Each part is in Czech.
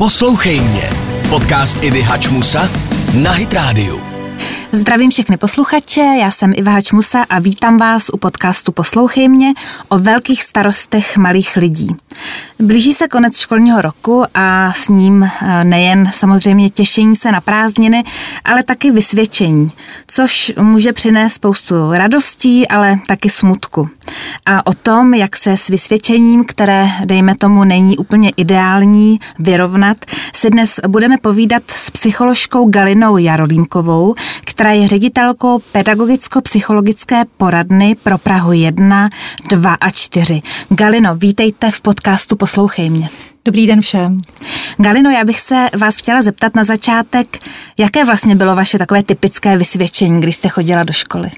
Poslouchej mě. Podcast Ivy Hačmusa na Hit Radio. Zdravím všechny posluchače, já jsem Iva Hačmusa a vítám vás u podcastu Poslouchej mě o velkých starostech malých lidí. Blíží se konec školního roku a s ním eh, nejen samozřejmě těšení se na prázdniny, ale taky vysvědčení, což může přinést spoustu radostí, ale taky smutku. A o tom, jak se s vysvědčením, které dejme tomu není úplně ideální, vyrovnat, si dnes budeme povídat s psycholožkou Galinou Jarolímkovou, která je ředitelkou pedagogicko-psychologické poradny pro Prahu 1, 2 a 4. Galino, vítejte v podcastu Poslouchej mě. Dobrý den všem. Galino, já bych se vás chtěla zeptat na začátek, jaké vlastně bylo vaše takové typické vysvědčení, když jste chodila do školy?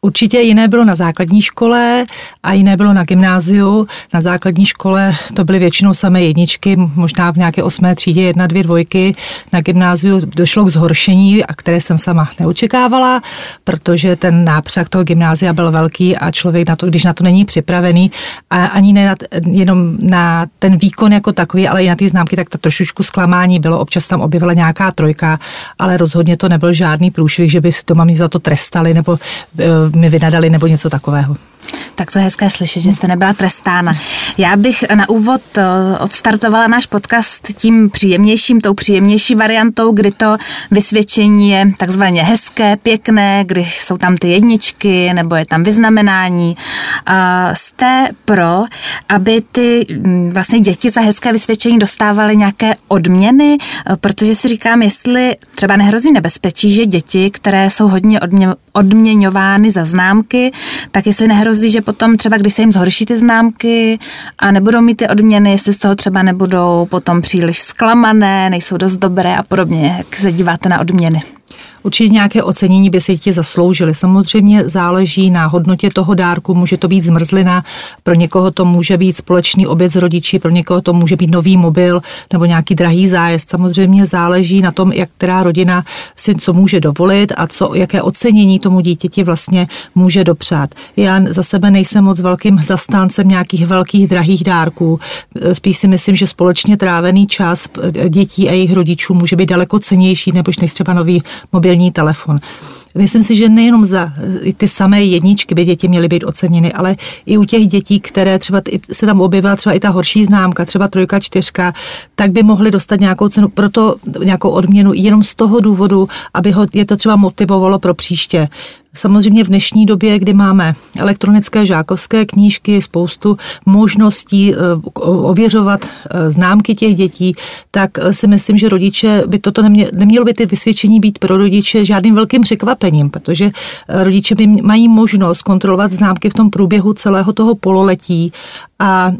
Určitě jiné bylo na základní škole a jiné bylo na gymnáziu. Na základní škole to byly většinou samé jedničky, možná v nějaké osmé třídě jedna, dvě dvojky. Na gymnáziu došlo k zhoršení, a které jsem sama neočekávala, protože ten nápřah toho gymnázia byl velký a člověk na to, když na to není připravený, a ani ne na, jenom na ten výkon jako takový, ale i na ty známky, tak to trošičku zklamání bylo. Občas tam objevila nějaká trojka, ale rozhodně to nebyl žádný průšvih, že by si doma mě za to trestali nebo eh, mi vynadali nebo něco takového. Tak to je hezké slyšet, že jste nebyla trestána. Já bych na úvod eh, odstartovala náš podcast tím příjemnějším, tou příjemnější variantou, kdy to vysvědčení je takzvaně hezké, pěkné, kdy jsou tam ty jedničky nebo je tam vyznamenání. Jste pro, aby ty mm, vlastně děti za hezké vysvědčení dostávaly nějaké odměny, eh, protože si říkám, jestli třeba nehrozí nebezpečí, že děti, které jsou hodně odměňovány za známky, tak jestli nehrozí, že potom třeba, když se jim zhorší ty známky a nebudou mít ty odměny, jestli z toho třeba nebudou potom příliš zklamané, nejsou dost dobré a podobně. Jak se díváte na odměny? Určitě nějaké ocenění by si tě zasloužili. Samozřejmě záleží na hodnotě toho dárku, může to být zmrzlina, pro někoho to může být společný oběd s rodiči, pro někoho to může být nový mobil nebo nějaký drahý zájezd. Samozřejmě záleží na tom, jak která rodina si co může dovolit a co, jaké ocenění tomu dítěti vlastně může dopřát. Já za sebe nejsem moc velkým zastáncem nějakých velkých drahých dárků. Spíš si myslím, že společně trávený čas dětí a jejich rodičů může být daleko cenější, nebo než třeba nový mobilní mobilní telefon. Myslím si, že nejenom za ty samé jedničky by děti měly být oceněny, ale i u těch dětí, které třeba se tam objevila třeba i ta horší známka, třeba trojka, čtyřka, tak by mohly dostat nějakou cenu, proto nějakou odměnu jenom z toho důvodu, aby ho, je to třeba motivovalo pro příště. Samozřejmě v dnešní době, kdy máme elektronické žákovské knížky, spoustu možností eh, ověřovat eh, známky těch dětí, tak eh, si myslím, že rodiče by toto nemě, nemělo by ty vysvědčení být pro rodiče žádným velkým překvapením, protože rodiče by mají možnost kontrolovat známky v tom průběhu celého toho pololetí a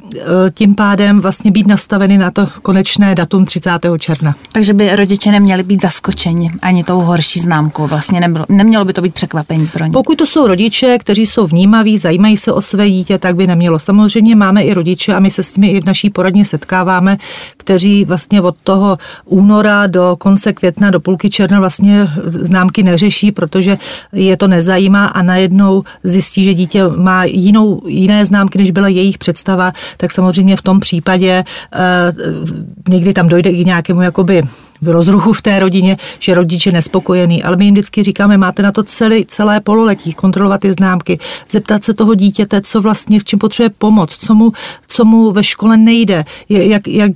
tím pádem vlastně být nastaveny na to konečné datum 30. června. Takže by rodiče neměli být zaskočeni ani tou horší známkou. Vlastně nebylo, nemělo by to být překvapení pro ně. Pokud to jsou rodiče, kteří jsou vnímaví, zajímají se o své dítě, tak by nemělo. Samozřejmě máme i rodiče a my se s nimi i v naší poradně setkáváme, kteří vlastně od toho února do konce května, do půlky června vlastně známky neřeší, protože je to nezajímá a najednou zjistí, že dítě má jinou, jiné známky, než byla jejich představa, tak samozřejmě v tom případě eh, někdy tam dojde k nějakému jakoby v rozruchu v té rodině, že rodič je nespokojený, ale my jim vždycky říkáme, máte na to celé, celé pololetí, kontrolovat ty známky, zeptat se toho dítěte, co vlastně, v čem potřebuje pomoc, co mu, co mu ve škole nejde, jak, jak,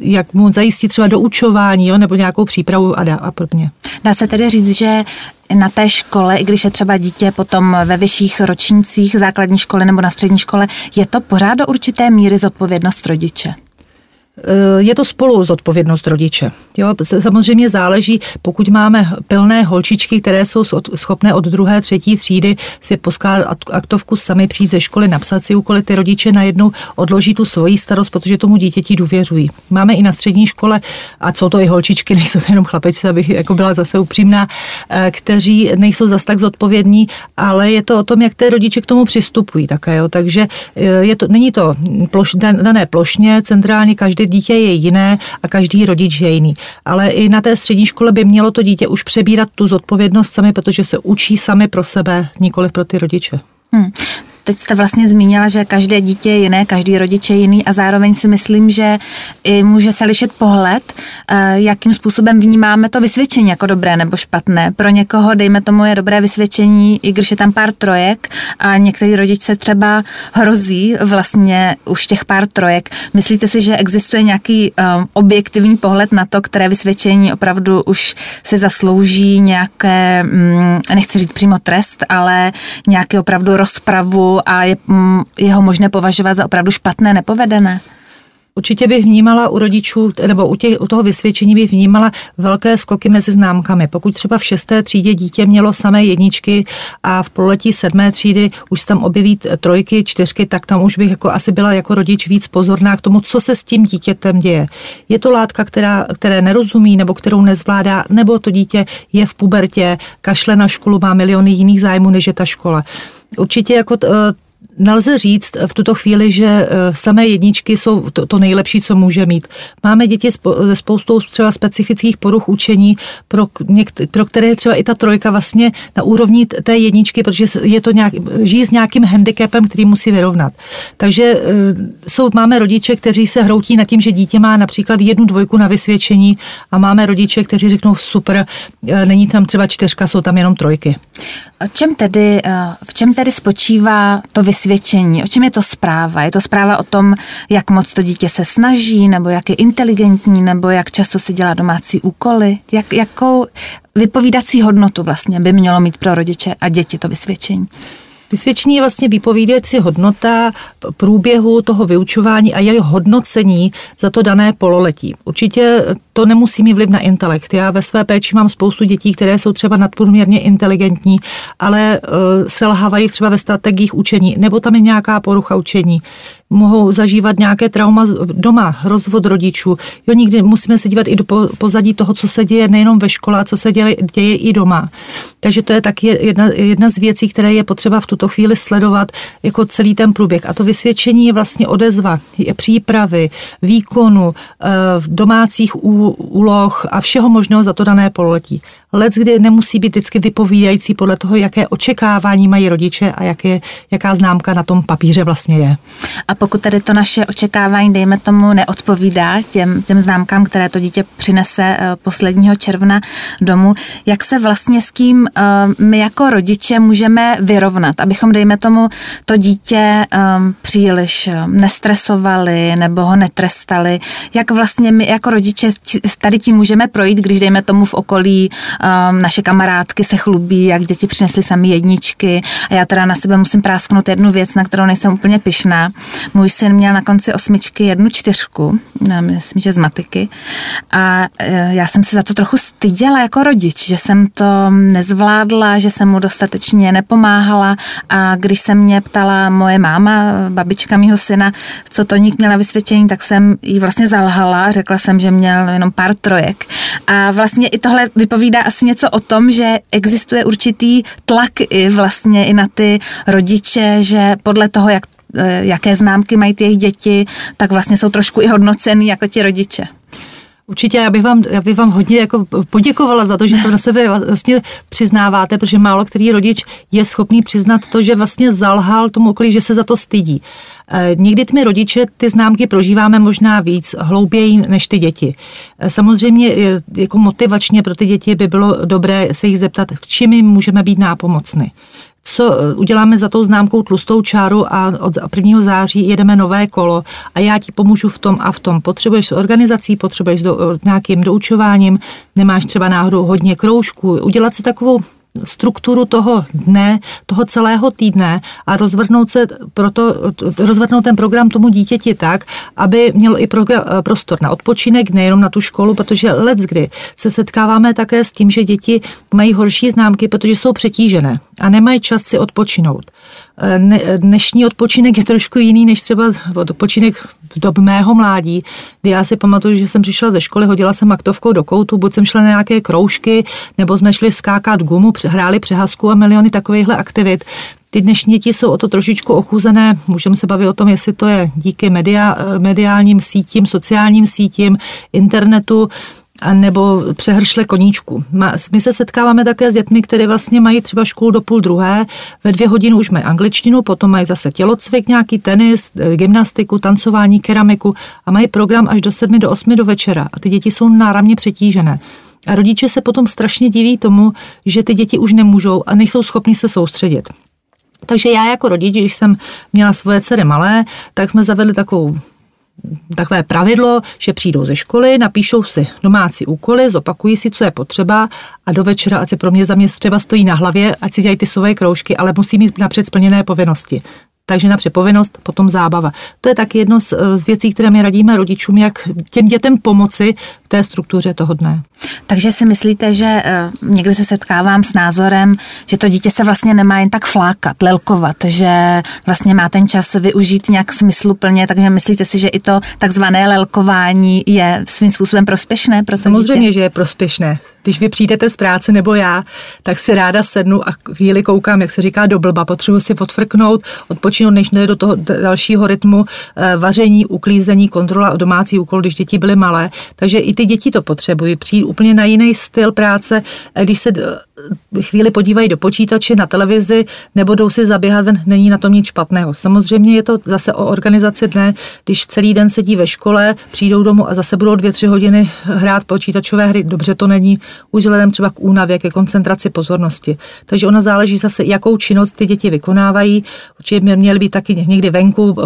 jak mu zajistit třeba doučování, jo, nebo nějakou přípravu a, a podobně. Dá se tedy říct, že na té škole, i když je třeba dítě potom ve vyšších ročnících základní školy nebo na střední škole, je to pořád do určité míry zodpovědnost rodiče? Eh, je to spolu zodpovědnost rodiče. Jo, samozřejmě záleží, pokud máme pilné holčičky, které jsou schopné od druhé, třetí třídy si poskládat aktovku sami přijít ze školy, napsat si úkoly, ty rodiče najednou odloží tu svoji starost, protože tomu dítěti důvěřují. Máme i na střední škole, a jsou to i holčičky, nejsou to jenom chlapečci, abych jako byla zase upřímná, eh, kteří nejsou zas tak zodpovědní, ale je to o tom, jak ty rodiče k tomu přistupují také. Jo. Takže eh, je to, není to ploš, dané plošně, centrálně každý dítě je jiné a každý rodič je jiný. Ale i na té střední škole by mělo to dítě už přebírat tu zodpovědnost sami, protože se učí sami pro sebe, nikoli pro ty rodiče. Hmm. Teď jste vlastně zmínila, že každé dítě je jiné, každý rodič je jiný a zároveň si myslím, že i může se lišit pohled, eh, jakým způsobem vnímáme to vysvědčení jako dobré nebo špatné. Pro někoho, dejme tomu, je dobré vysvědčení, i když je tam pár trojek a některý rodič se třeba hrozí vlastně už těch pár trojek. Myslíte si, že existuje nějaký um, objektivní pohled na to, které vysvědčení opravdu už si zaslouží nějaké, um, nechci říct přímo trest, ale nějaký opravdu rozpravu a je, um, je ho možné považovat za opravdu špatné, nepovedené? Určitě bych vnímala u rodičů, nebo u, těch, u toho vysvědčení bych vnímala velké skoky mezi známkami. Pokud třeba v šesté třídě dítě mělo samé jedničky a v pololetí sedmé třídy už tam objeví trojky, čtyřky, tak tam už bych jako asi byla jako rodič víc pozorná k tomu, co se s tím dítětem děje. Je to látka, která, které nerozumí nebo kterou nezvládá, nebo to dítě je v pubertě, kašle na školu, má miliony jiných zájmů, než je ta škola. Určitě jako t, Nelze říct v tuto chvíli, že eh, samé jedničky jsou to, to nejlepší, co může mít. Máme děti se spoustou třeba specifických poruch učení, pro, někt, pro které je třeba i ta trojka vlastně na úrovni té jedničky, protože je to nějak, žijí s nějakým handicapem, který musí vyrovnat. Takže eh, jsou, máme rodiče, kteří se hroutí nad tím, že dítě má například jednu dvojku na vysvědčení a máme rodiče, kteří řeknou super, eh, není tam třeba čtyřka, jsou tam jenom trojky. O čem tedy, v čem tedy spočívá to vysvědčení? vysvědčení. O čem je to zpráva? Je to zpráva o tom, jak moc to dítě se snaží, nebo jak je inteligentní, nebo jak často si dělá domácí úkoly? Jak, jakou vypovídací hodnotu vlastně by mělo mít pro rodiče a děti to vysvědčení? Vysvědčení je vlastně vypovídající hodnota průběhu toho vyučování a jeho hodnocení za to dané pololetí. Určitě to nemusí mít vliv na intelekt. Já ve své péči mám spoustu dětí, které jsou třeba nadprůměrně inteligentní, ale uh, selhávají třeba ve strategiích učení, nebo tam je nějaká porucha učení. Mohou zažívat nějaké trauma doma, rozvod rodičů. Jo, nikdy musíme se dívat i do pozadí toho, co se děje nejenom ve škole, co se děje, děje i doma. Takže to je taky jedna, jedna z věcí, které je potřeba v tuto chvíli sledovat jako celý ten průběh. A to vysvědčení je vlastně odezva, je přípravy, výkonu, eh, domácích úloh a všeho možného za to dané pololetí. Lec, kdy nemusí být vždycky vypovídající podle toho, jaké očekávání mají rodiče a jaké, jaká známka na tom papíře vlastně je. A pokud tady to naše očekávání, dejme tomu, neodpovídá těm, těm známkám, které to dítě přinese eh, posledního června domů, jak se vlastně s tím eh, my jako rodiče můžeme vyrovnat, abychom, dejme tomu, to dítě um, příliš nestresovali nebo ho netrestali, jak vlastně my jako rodiče tady tím můžeme projít, když dejme tomu v okolí um, naše kamarádky se chlubí, jak děti přinesly sami jedničky. A já teda na sebe musím prásknout jednu věc, na kterou nejsem úplně pyšná. Můj syn měl na konci osmičky jednu čtyřku, myslím, že z matiky. A e, já jsem se za to trochu styděla jako rodič, že jsem to nezvládla, že jsem mu dostatečně nepomáhala a když se mě ptala moje máma, babička mýho syna, co to nik měla vysvědčení, tak jsem jí vlastně zalhala, řekla jsem, že měl jenom pár trojek a vlastně i tohle vypovídá asi něco o tom, že existuje určitý tlak i vlastně i na ty rodiče, že podle toho, jak eh, jaké známky mají ty jejich děti, tak vlastně jsou trošku i hodnocený jako ti rodiče. Určitě já bych, vám, já bych vám hodně jako poděkovala za to, že to na sebe vlastně přiznáváte, protože málo který rodič je schopný přiznat to, že vlastně zalhal tomu okolí, že se za to stydí. E, někdy my rodiče ty známky prožíváme možná víc, hlouběji než ty děti. E, samozřejmě jako motivačně pro ty děti by bylo dobré se jich zeptat, v čem jim můžeme být nápomocny co eh, uděláme za tou známkou tlustou čáru a od 1. září jedeme nové kolo a já ti pomůžu v tom a v tom. Potřebuješ s organizací, potřebuješ do, eh, nějakým doučováním, nemáš třeba náhodou hodně kroužků, udělat si takovou strukturu toho dne, toho celého týdne a rozvrhnout, se proto, rozvrhnout ten program tomu dítěti tak, aby měl i program, prostor na odpočinek, nejenom na tu školu, protože let kdy se setkáváme také s tím, že děti mají horší známky, protože jsou přetížené a nemají čas si odpočinout. Dnešní odpočinek je trošku jiný než třeba odpočinek v dob mého mládí, kdy já si pamatuju, že jsem přišla ze školy, hodila jsem aktovkou do koutu, buď jsem šla na nějaké kroužky, nebo jsme šli skákat gumu, hráli přehazku a miliony takovýchhle aktivit. Ty dnešní děti jsou o to trošičku ochuzené. Můžeme se bavit o tom, jestli to je díky media, mediálním sítím, sociálním sítím, internetu a nebo přehršle koníčku. My se setkáváme také s dětmi, které vlastně mají třeba školu do půl druhé, ve dvě hodiny už mají angličtinu, potom mají zase tělocvik, nějaký tenis, eh, gymnastiku, tancování, keramiku a mají program až do sedmi, do osmi do večera a ty děti jsou náramně přetížené. A rodiče se potom strašně diví tomu, že ty děti už nemůžou a nejsou schopni se soustředit. Takže já jako rodič, když jsem měla svoje dcery malé, tak jsme zavedli takovou takové pravidlo, že přijdou ze školy, napíšou si domácí úkoly, zopakují si, co je potřeba a do večera, ať se pro mě zaměst třeba stojí na hlavě, ať si dělají ty svoje kroužky, ale musí mít napřed splněné povinnosti takže na přepovinnost, potom zábava. To je tak jedno z, z věcí, které my radíme rodičům, jak těm dětem pomoci v té struktuře toho dne. Takže si myslíte, že uh, někdy se setkávám s názorem, že to dítě se vlastně nemá jen tak flákat, lelkovat, že vlastně má ten čas využít nějak smysluplně, takže myslíte si, že i to takzvané lelkování je svým způsobem prospěšné pro to Samozřejmě, dítě? že je prospěšné. Když vy přijdete z práce nebo já, tak si ráda sednu a chvíli koukám, jak se říká do blba, potřebuji si odfrknout, odpočinout většinou, než jde do toho dalšího rytmu eh, vaření, uklízení, kontrola domácí úkol, když děti byly malé. Takže i ty děti to potřebují. Přijít úplně na jiný styl práce, eh, když se chvíli podívají do počítače, na televizi, nebo jdou si zaběhat ven, není na tom nic špatného. Samozřejmě je to zase o organizaci dne, když celý den sedí ve škole, přijdou domů a zase budou dvě, tři hodiny hrát počítačové hry. Dobře to není, už vzhledem třeba k únavě, ke koncentraci pozornosti. Takže ona záleží zase, jakou činnost ty děti vykonávají. Určitě mě měli být taky někdy venku,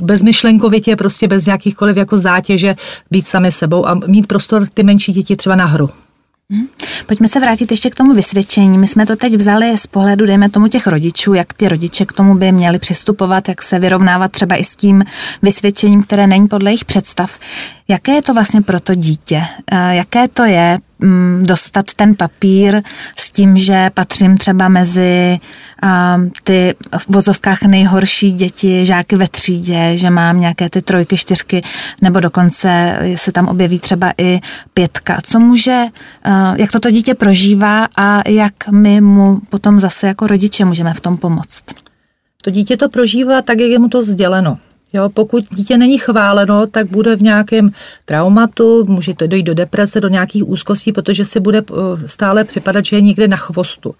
bezmyšlenkovitě, prostě bez jakýchkoliv jako zátěže, být sami sebou a mít prostor ty menší děti třeba na hru. Hmm. Pojďme se vrátit ještě k tomu vysvědčení. My jsme to teď vzali z pohledu, dejme tomu, těch rodičů, jak ty rodiče k tomu by měli přistupovat, jak se vyrovnávat třeba i s tím vysvědčením, které není podle jejich představ. Jaké je to vlastně pro to dítě? Eh, jaké to je dostat ten papír s tím, že patřím třeba mezi ty v vozovkách nejhorší děti, žáky ve třídě, že mám nějaké ty trojky, čtyřky, nebo dokonce se tam objeví třeba i pětka. Co může, jak toto dítě prožívá a jak my mu potom zase jako rodiče můžeme v tom pomoct? To dítě to prožívá tak, jak je mu to sděleno. Jo, pokud dítě není chváleno, tak bude v nějakém traumatu, může to dojít do deprese, do nějakých úzkostí, protože si bude eh, stále připadat, že je někde na chvostu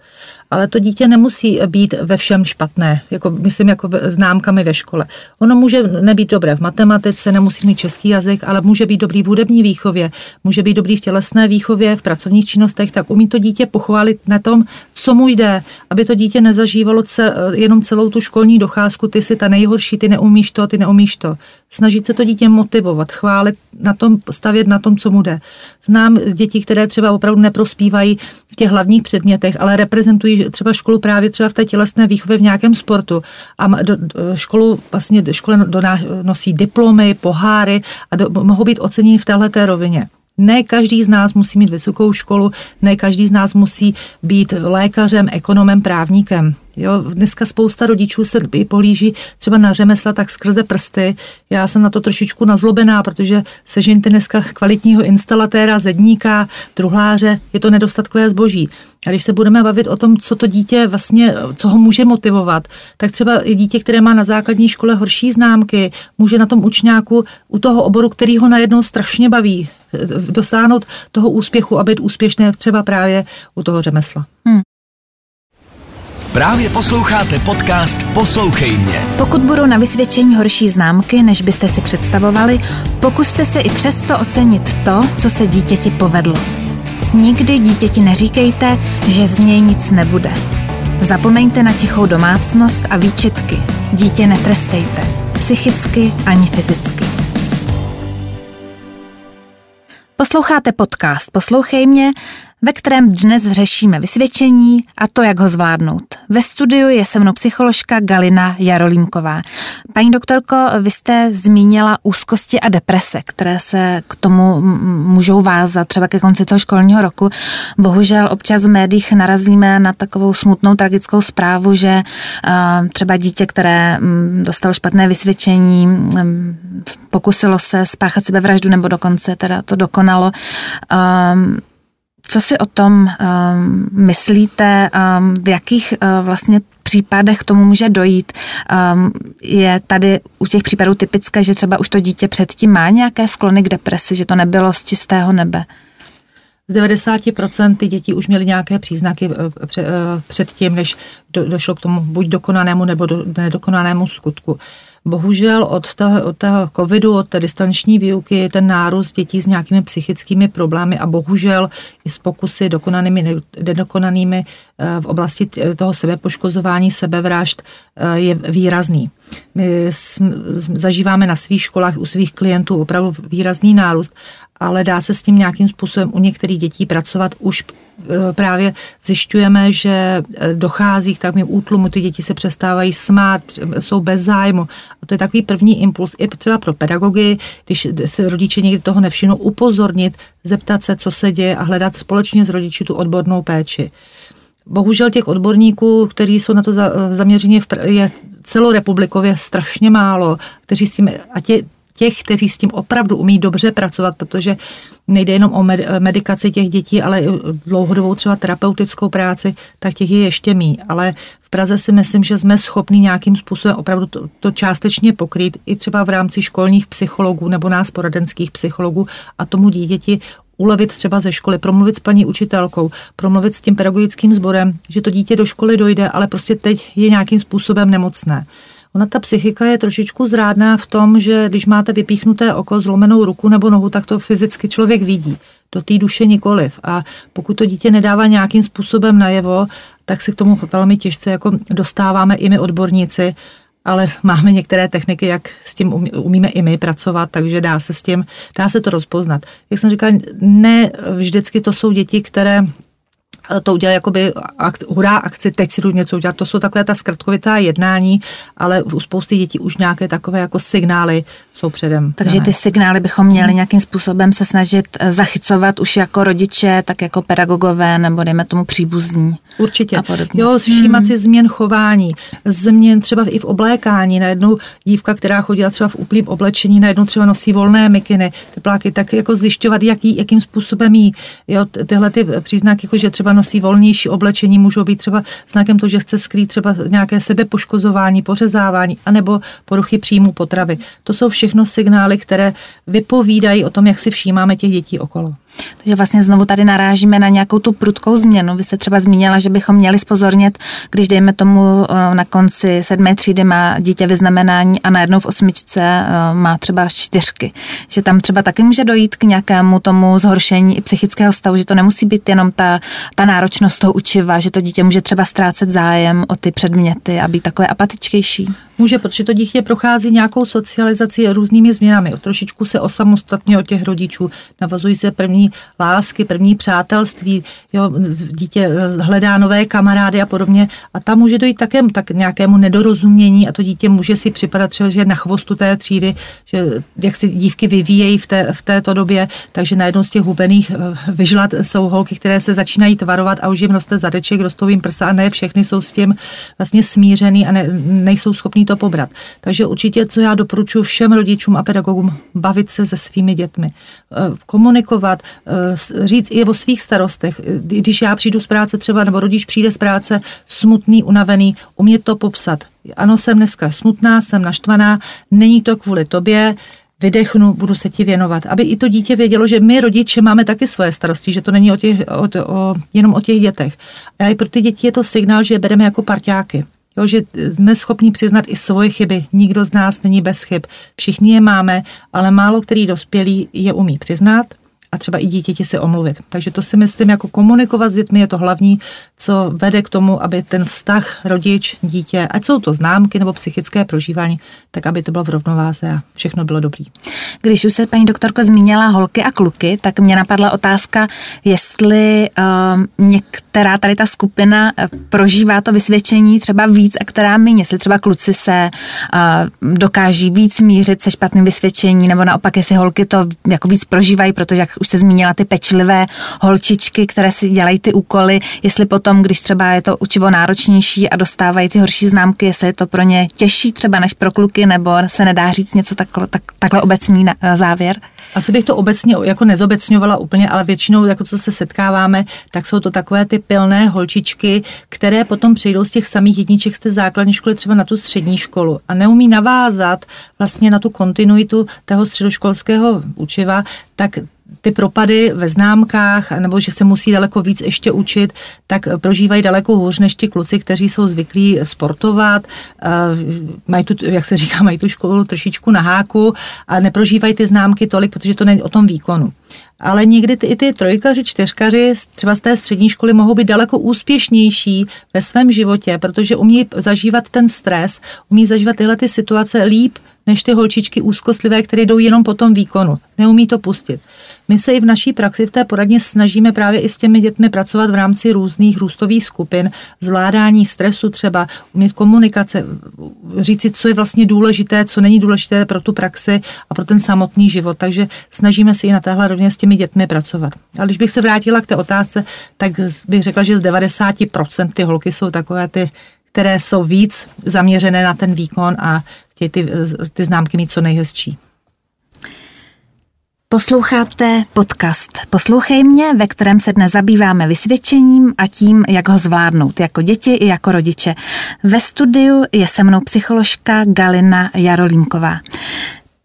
ale to dítě nemusí být ve všem špatné, jako myslím jako známkami ve škole. Ono může nebýt dobré v matematice, nemusí mít český jazyk, ale může být dobrý v hudební výchově, může být dobrý v tělesné výchově, v pracovních činnostech, tak umí to dítě pochválit na tom, co mu jde, aby to dítě nezažívalo ce, jenom celou tu školní docházku, ty jsi ta nejhorší, ty neumíš to, ty neumíš to. Snažit se to dítě motivovat, chválit, na tom, stavět na tom, co mu jde. Znám děti, které třeba opravdu neprospívají v těch hlavních předmětech, ale reprezentují třeba školu právě třeba v té tělesné výchově v nějakém sportu a do, do, školu vlastně škole nosí diplomy, poháry a do, mohou být oceněni v této rovině. Ne každý z nás musí mít vysokou školu, ne každý z nás musí být lékařem, ekonomem, právníkem. Jo, dneska spousta rodičů se pohlíží třeba na řemesla tak skrze prsty. Já jsem na to trošičku nazlobená, protože sežeňte dneska kvalitního instalatéra, zedníka, truhláře, je to nedostatkové zboží. A když se budeme bavit o tom, co to dítě vlastně, co ho může motivovat, tak třeba i dítě, které má na základní škole horší známky, může na tom učňáku u toho oboru, který ho najednou strašně baví, dosáhnout toho úspěchu a být úspěšné třeba právě u toho řemesla. Hmm. Právě posloucháte podcast Poslouchej mě. Pokud budou na vysvědčení horší známky, než byste si představovali, pokuste se i přesto ocenit to, co se dítěti povedlo. Nikdy dítěti neříkejte, že z něj nic nebude. Zapomeňte na tichou domácnost a výčitky. Dítě netrestejte. Psychicky ani fyzicky. Posloucháte podcast Poslouchej mě ve kterém dnes řešíme vysvědčení a to, jak ho zvládnout. Ve studiu je se mnou psycholožka Galina Jarolímková. Paní doktorko, vy jste zmínila úzkosti a deprese, které se k tomu můžou vázat třeba ke konci toho školního roku. Bohužel občas v médiích narazíme na takovou smutnou tragickou zprávu, že třeba dítě, které dostalo špatné vysvědčení, pokusilo se spáchat sebevraždu nebo dokonce teda to dokonalo, co si o tom um, myslíte, um, v jakých uh, vlastně případech tomu může dojít? Um, je tady u těch případů typické, že třeba už to dítě předtím má nějaké sklony k depresi, že to nebylo z čistého nebe? z 90% ty děti už měly nějaké příznaky před tím, než došlo k tomu buď dokonanému nebo do, nedokonanému skutku. Bohužel od toho, od toho covidu, od té distanční výuky je ten nárůst dětí s nějakými psychickými problémy a bohužel i s pokusy dokonanými, nedokonanými eh, v oblasti toho sebepoškozování, sebevražd eh, je výrazný. My zažíváme na svých školách u svých klientů opravdu výrazný nárůst ale dá se s tím nějakým způsobem u některých dětí pracovat. Už e, právě zjišťujeme, že e, dochází k takovým útlumu, ty děti se přestávají smát, jsou bez zájmu. A to je takový první impuls i třeba pro pedagogy, když se rodiče někdy toho nevšimnou, upozornit, zeptat se, co se děje a hledat společně s rodiči tu odbornou péči. Bohužel těch odborníků, kteří jsou na to zaměřeni, je celorepublikově strašně málo, kteří s tím, a tě, těch, kteří s tím opravdu umí dobře pracovat, protože nejde jenom o medikaci těch dětí, ale i dlouhodobou třeba terapeutickou práci, tak těch je ještě mý. Ale v Praze si myslím, že jsme schopni nějakým způsobem opravdu to, to částečně pokrýt i třeba v rámci školních psychologů nebo nás poradenských psychologů a tomu dítěti ulevit třeba ze školy, promluvit s paní učitelkou, promluvit s tím pedagogickým sborem, že to dítě do školy dojde, ale prostě teď je nějakým způsobem nemocné. Ona ta psychika je trošičku zrádná v tom, že když máte vypíchnuté oko, zlomenou ruku nebo nohu, tak to fyzicky člověk vidí. Do té duše nikoliv. A pokud to dítě nedává nějakým způsobem najevo, tak si k tomu velmi těžce jako dostáváme i my odborníci, ale máme některé techniky, jak s tím umíme i my pracovat, takže dá se s tím, dá se to rozpoznat. Jak jsem říkal, ne vždycky to jsou děti, které to udělat jakoby akt, hurá akci, teď si jdu něco udělat. To jsou takové ta zkratkovitá jednání, ale u spousty dětí už nějaké takové jako signály jsou předem. Takže ty signály bychom měli nějakým způsobem se snažit eh, zachycovat už jako rodiče, tak jako pedagogové nebo dejme tomu příbuzní. Určitě. A podobně. Jo, všímat hmm. si změn chování, změn třeba i v oblékání. Najednou dívka, která chodila třeba v úplném oblečení, najednou třeba nosí volné mikiny, tepláky, tak jako zjišťovat, jaký, jakým způsobem jí. Jo, tyhle ty příznaky, jako že třeba nosí volnější oblečení, můžou být třeba znakem toho, že chce skrýt třeba nějaké sebepoškozování, pořezávání, anebo poruchy příjmu potravy. To jsou všechno signály, které vypovídají o tom, jak si všímáme těch dětí okolo. Takže vlastně znovu tady narážíme na nějakou tu prudkou změnu. Vy jste třeba zmínila, že bychom měli spozornit, když dejme tomu eh, na konci sedmé třídy má dítě vyznamenání a najednou v osmičce eh, má třeba čtyřky. Že tam třeba taky může dojít k nějakému tomu zhoršení i psychického stavu, že to nemusí být jenom ta, ta náročnost toho učiva, že to dítě může třeba ztrácet zájem o ty předměty a být takové apatičtější. Může, protože to dítě prochází nějakou socializaci různými změnami. Trošičku se osamostatně od těch rodičů, navazují se první lásky, první přátelství, jo, dítě eh, hledá nové kamarády a podobně. A tam může dojít také tak nějakému nedorozumění a to dítě může si připadat třeba, že je na chvostu té třídy, že jak si dívky vyvíjejí v, té, v této době, takže najednou z těch hubených eh, vyžlat jsou holky, které se začínají tvarovat a už jim roste zadeček, rostou jim prsa a ne všechny jsou s tím vlastně smířený a ne, nejsou schopní to pobrat. Takže určitě, co já doporučuji všem rodičům a pedagogům, bavit se se svými dětmi, eh, komunikovat, eh, říct i o svých starostech. Když já přijdu z práce třeba, nebo rodič přijde z práce smutný, unavený, umět to popsat. Ano, jsem dneska smutná, jsem naštvaná, není to kvůli tobě, vydechnu, budu se ti věnovat. Aby i to dítě vědělo, že my rodiče máme taky svoje starosti, že to není o těch, o, o, jenom o těch dětech. A i pro ty děti je to signál, že je bereme jako parťáky. Jo, že jsme schopni přiznat i svoje chyby. Nikdo z nás není bez chyb. Všichni je máme, ale málo který dospělý je umí přiznat a třeba i dítěti si omluvit. Takže to si myslím, jako komunikovat s dětmi je to hlavní, co vede k tomu, aby ten vztah rodič, dítě, ať jsou to známky nebo psychické prožívání, tak aby to bylo v rovnováze a všechno bylo dobrý. Když už se paní doktorko zmínila holky a kluky, tak mě napadla otázka, jestli uh, některá tady ta skupina uh, prožívá to vysvědčení třeba víc a která méně, jestli třeba kluci se uh, dokáží víc mířit se špatným vysvědčení, nebo naopak, jestli holky to jako víc prožívají, protože jak už se zmínila ty pečlivé holčičky, které si dělají ty úkoly, jestli potom, když třeba je to učivo náročnější a dostávají ty horší známky, jestli je to pro ně těžší třeba než pro kluky, nebo se nedá říct něco takhle, tak, takhle obecný na, eh, závěr? Asi bych to obecně jako nezobecňovala úplně, ale většinou, jako co se setkáváme, tak jsou to takové ty pilné holčičky, které potom přejdou z těch samých jedniček z té základní školy třeba na tu střední školu a neumí navázat vlastně na tu kontinuitu toho středoškolského učiva, tak ty propady ve známkách, nebo že se musí daleko víc ještě učit, tak prožívají daleko hůř než ti kluci, kteří jsou zvyklí sportovat, mají tu, jak se říká, mají tu školu trošičku na háku a neprožívají ty známky tolik, protože to není o tom výkonu ale někdy ty, i ty trojkaři, čtyřkaři třeba z té střední školy mohou být daleko úspěšnější ve svém životě, protože umí zažívat ten stres, umí zažívat tyhle ty situace líp, než ty holčičky úzkostlivé, které jdou jenom po tom výkonu. Neumí to pustit. My se i v naší praxi v té poradně snažíme právě i s těmi dětmi pracovat v rámci různých růstových skupin, zvládání stresu třeba, umět komunikace, říci, co je vlastně důležité, co není důležité pro tu praxi a pro ten samotný život. Takže snažíme se i na téhle rovně s těmi dětmi pracovat. Ale když bych se vrátila k té otázce, tak bych řekla, že z 90% ty holky jsou takové ty které jsou víc zaměřené na ten výkon a chtějí ty, ty známky mít co nejhezčí. Posloucháte podcast Poslouchej mě, ve kterém se dnes zabýváme vysvědčením a tím, jak ho zvládnout jako děti i jako rodiče. Ve studiu je se mnou psycholožka Galina Jarolímková.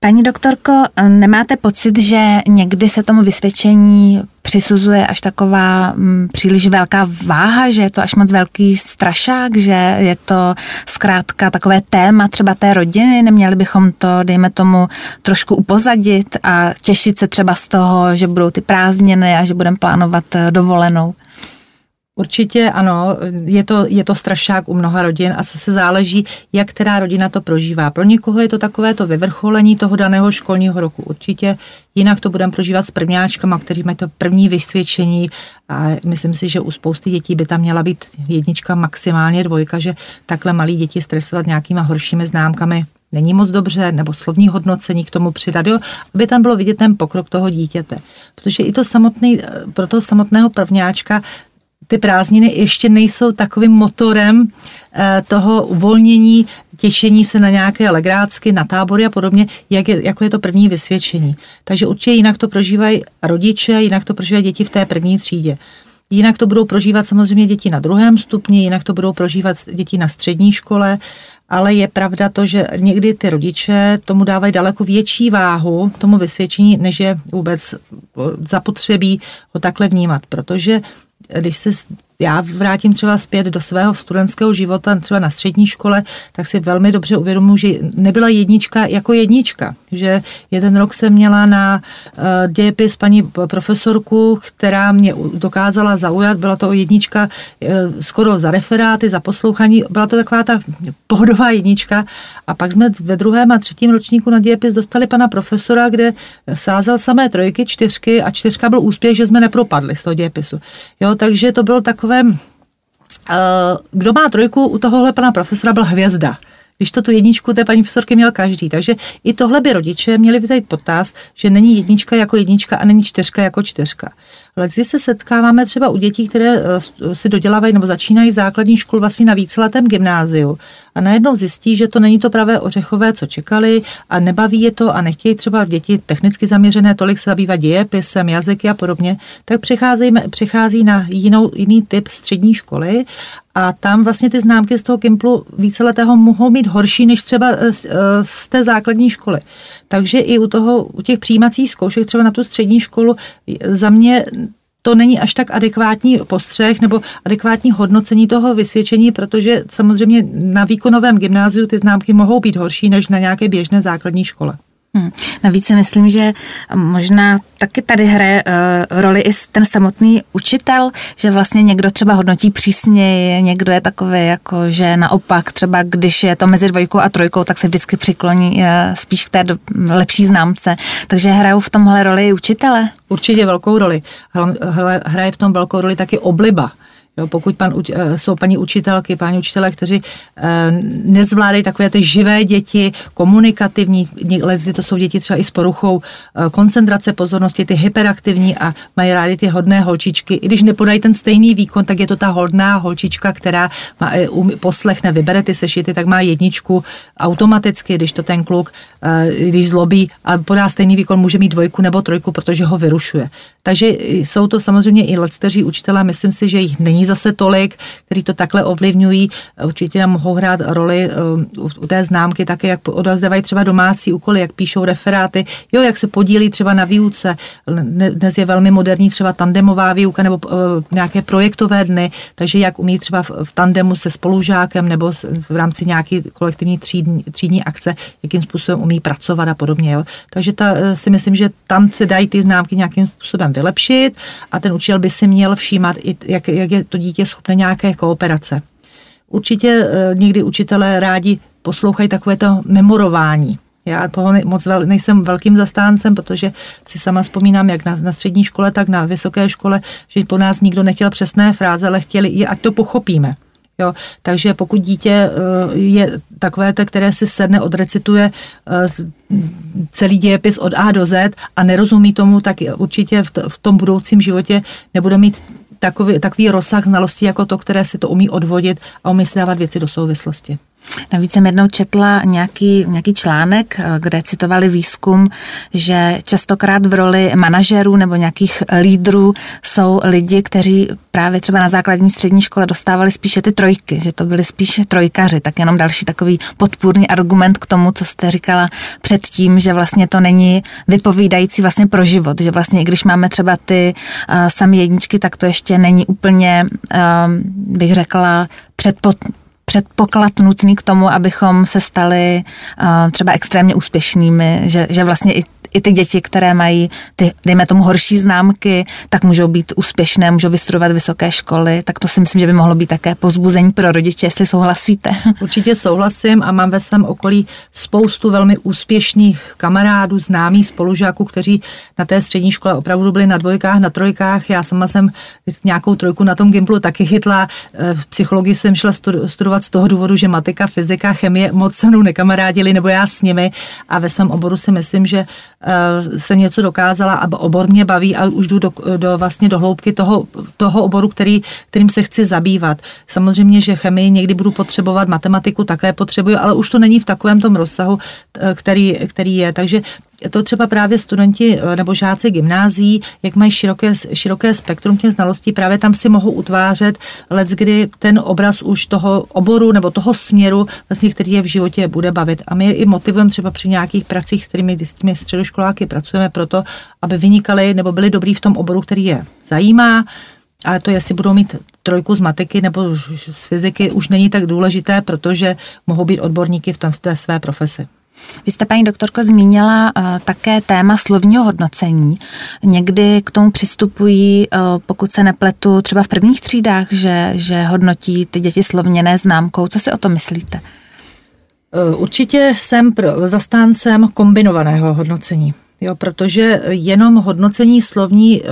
Paní doktorko, nemáte pocit, že někdy se tomu vysvědčení přisuzuje až taková m, mm, příliš velká váha, že je to až moc velký strašák, že je to zkrátka takové téma třeba té rodiny, neměli bychom to, dejme tomu, trošku upozadit a těšit se třeba z toho, že budou ty prázdniny a že budeme plánovat dovolenou? Určitě ano, je to, je to strašák u mnoha rodin a se záleží, jak která rodina to prožívá. Pro někoho je to takové to vyvrcholení toho daného školního roku. Určitě jinak to budeme prožívat s prvňáčkama, kteří mají to první vysvědčení a myslím si, že u spousty dětí by tam měla být jednička, maximálně dvojka, že takhle malí děti stresovat nějakýma horšími známkami není moc dobře, nebo slovní hodnocení k tomu přidat, jo, aby tam bylo vidět ten pokrok toho dítěte. Protože i to samotný, pro toho samotného prvňáčka ty prázdniny ještě nejsou takovým motorem eh, toho uvolnění, těšení se na nějaké legrácky, na tábory a podobně, jak je, jako je to první vysvědčení. Takže určitě jinak to prožívají rodiče, jinak to prožívají děti v té první třídě. Jinak to budou prožívat samozřejmě děti na druhém stupni, jinak to budou prožívat děti na střední škole, ale je pravda to, že někdy ty rodiče tomu dávají daleko větší váhu, tomu vysvědčení, než je vůbec zapotřebí ho takhle vnímat, protože když se já vrátím třeba zpět do svého studentského života, třeba na střední škole, tak si velmi dobře uvědomuji, že nebyla jednička jako jednička. Že jeden rok jsem měla na uh, dějepis paní profesorku, která mě dokázala zaujat. Byla to jednička uh, skoro za referáty, za poslouchání. Byla to taková ta pohodová jednička. A pak jsme ve druhém a třetím ročníku na dějepis dostali pana profesora, kde sázel samé trojky, čtyřky a čtyřka byl úspěch, že jsme nepropadli z toho dějepisu. Jo, takže to bylo takové takovém, uh, kdo má trojku, u tohohle pana profesora byl hvězda. Když to tu jedničku té paní profesorky měl každý. Takže i tohle by rodiče měli vzít potaz, že není jednička jako jednička a není čtyřka jako čtyřka. Ale když se setkáváme třeba u dětí, které eh, si dodělávají nebo začínají základní školu vlastně na víceletém gymnáziu a najednou zjistí, že to není to pravé ořechové, co čekali a nebaví je to a nechtějí třeba děti technicky zaměřené tolik se zabývat dějepisem, jazyky a podobně, tak přichází na jinou, jiný typ střední školy a tam vlastně ty známky z toho Kimplu víceletého mohou mít horší než třeba eh, z, eh, z té základní školy. Takže i u toho, u těch přijímacích zkoušek třeba na tu střední školu za mě to není až tak adekvátní postřeh nebo adekvátní hodnocení toho vysvědčení, protože samozřejmě na výkonovém gymnáziu ty známky mohou být horší než na nějaké běžné základní škole. Hmm. Navíc si myslím, že možná taky tady hraje uh, roli i ten samotný učitel, že vlastně někdo třeba hodnotí přísněji, někdo je takový jako, že naopak třeba když je to mezi dvojkou a trojkou, tak se vždycky přikloní uh, spíš k té do, lepší známce. Takže hrajou v tomhle roli i učitele? Určitě velkou roli. Hraje v tom velkou roli taky obliba Jo, pokud pan, eh, jsou paní učitelky, páni učitelé, kteří eh, nezvládají takové ty živé děti, komunikativní, někdy to jsou děti třeba i s poruchou eh, koncentrace pozornosti, ty hyperaktivní a mají rádi ty hodné holčičky. I když nepodají ten stejný výkon, tak je to ta hodná holčička, která má, um, poslechne, vybere ty sešity, tak má jedničku automaticky, když to ten kluk, když zlobí a podá stejný výkon, může mít dvojku nebo trojku, protože ho vyrušuje. Takže jsou to samozřejmě i lecteří učitelé, myslím si, že jich není není zase tolik, který to takhle ovlivňují. Určitě nám mohou hrát roli u té známky také, jak odezdávají třeba domácí úkoly, jak píšou referáty, jo, jak se podílí třeba na výuce. Dnes je velmi moderní třeba tandemová výuka nebo nějaké projektové dny, takže jak umí třeba v tandemu se spolužákem nebo v rámci nějaké kolektivní třídní, třídní akce, jakým způsobem umí pracovat a podobně. Jo. Takže ta, eh, si myslím, že tam se dají ty známky nějakým způsobem vylepšit a ten učitel by si měl všímat, jak, jak je to dítě schopné nějaké kooperace. Určitě eh, někdy učitelé rádi poslouchají takové to memorování. Já toho moc vel, nejsem velkým zastáncem, protože si sama vzpomínám, jak na, na střední škole, tak na vysoké škole, že po nás nikdo nechtěl přesné fráze, ale chtěli i, ať to pochopíme. Jo, takže pokud dítě eh, je takové, které si sedne, odrecituje eh, celý dějepis od A do Z a nerozumí tomu, tak určitě v tom budoucím životě nebude mít takový, takový rozsah znalostí jako to, které si to umí odvodit a umí si dávat věci do souvislosti. Navíc jsem jednou četla nějaký, nějaký článek, kde citovali výzkum, že častokrát v roli manažerů nebo nějakých lídrů jsou lidi, kteří právě třeba na základní střední škole dostávali spíše ty trojky, že to byli spíše trojkaři. Tak jenom další takový podpůrný argument k tomu, co jste říkala předtím, že vlastně to není vypovídající vlastně pro život, že vlastně i když máme třeba ty uh, samé jedničky, tak to ještě není úplně, uh, bych řekla, předpod, předpoklad nutný k tomu, abychom se stali uh, třeba extrémně úspěšnými, že, že vlastně i i ty děti, které mají ty, dejme tomu, horší známky, tak můžou být úspěšné, můžou vystudovat vysoké školy, tak to si myslím, že by mohlo být také pozbuzení pro rodiče, jestli souhlasíte. Určitě souhlasím a mám ve svém okolí spoustu velmi úspěšných kamarádů, známých spolužáků, kteří na té střední škole opravdu byli na dvojkách, na trojkách. Já sama jsem nějakou trojku na tom Gimplu taky chytla. Eh, v psychologii jsem šla studovat z toho důvodu, že matika, fyzika, chemie moc se mnou nekamarádili, nebo já s nimi. A ve svém oboru si myslím, že jsem něco dokázala a obor mě baví a už jdu do, do vlastně do hloubky toho, toho oboru, který, kterým se chci zabývat. Samozřejmě, že chemii někdy budu potřebovat, matematiku také potřebuju, ale už to není v takovém tom rozsahu, který, který je. Takže to třeba právě studenti eh, nebo žáci gymnází, jak mají široké, široké spektrum těch znalostí, právě tam si mohou utvářet let, kdy ten obraz už toho oboru nebo toho směru, vlastně, který je v životě bude bavit. A my je i motivujeme třeba při nějakých pracích, s kterými s těmi středoškoláky pracujeme proto, aby vynikali nebo byli dobrý v tom oboru, který je zajímá, ale to, jestli budou mít trojku z matiky nebo z fyziky, už není tak důležité, protože mohou být odborníky v té své profesi. Vy jste, paní doktorko, zmínila uh, také téma slovního hodnocení. Někdy k tomu přistupují, uh, pokud se nepletu, třeba v prvních třídách, že, že hodnotí ty děti slovněné známkou. Co si o tom myslíte? Eh, určitě jsem pro, zastáncem kombinovaného hodnocení. Jo, protože jenom hodnocení slovní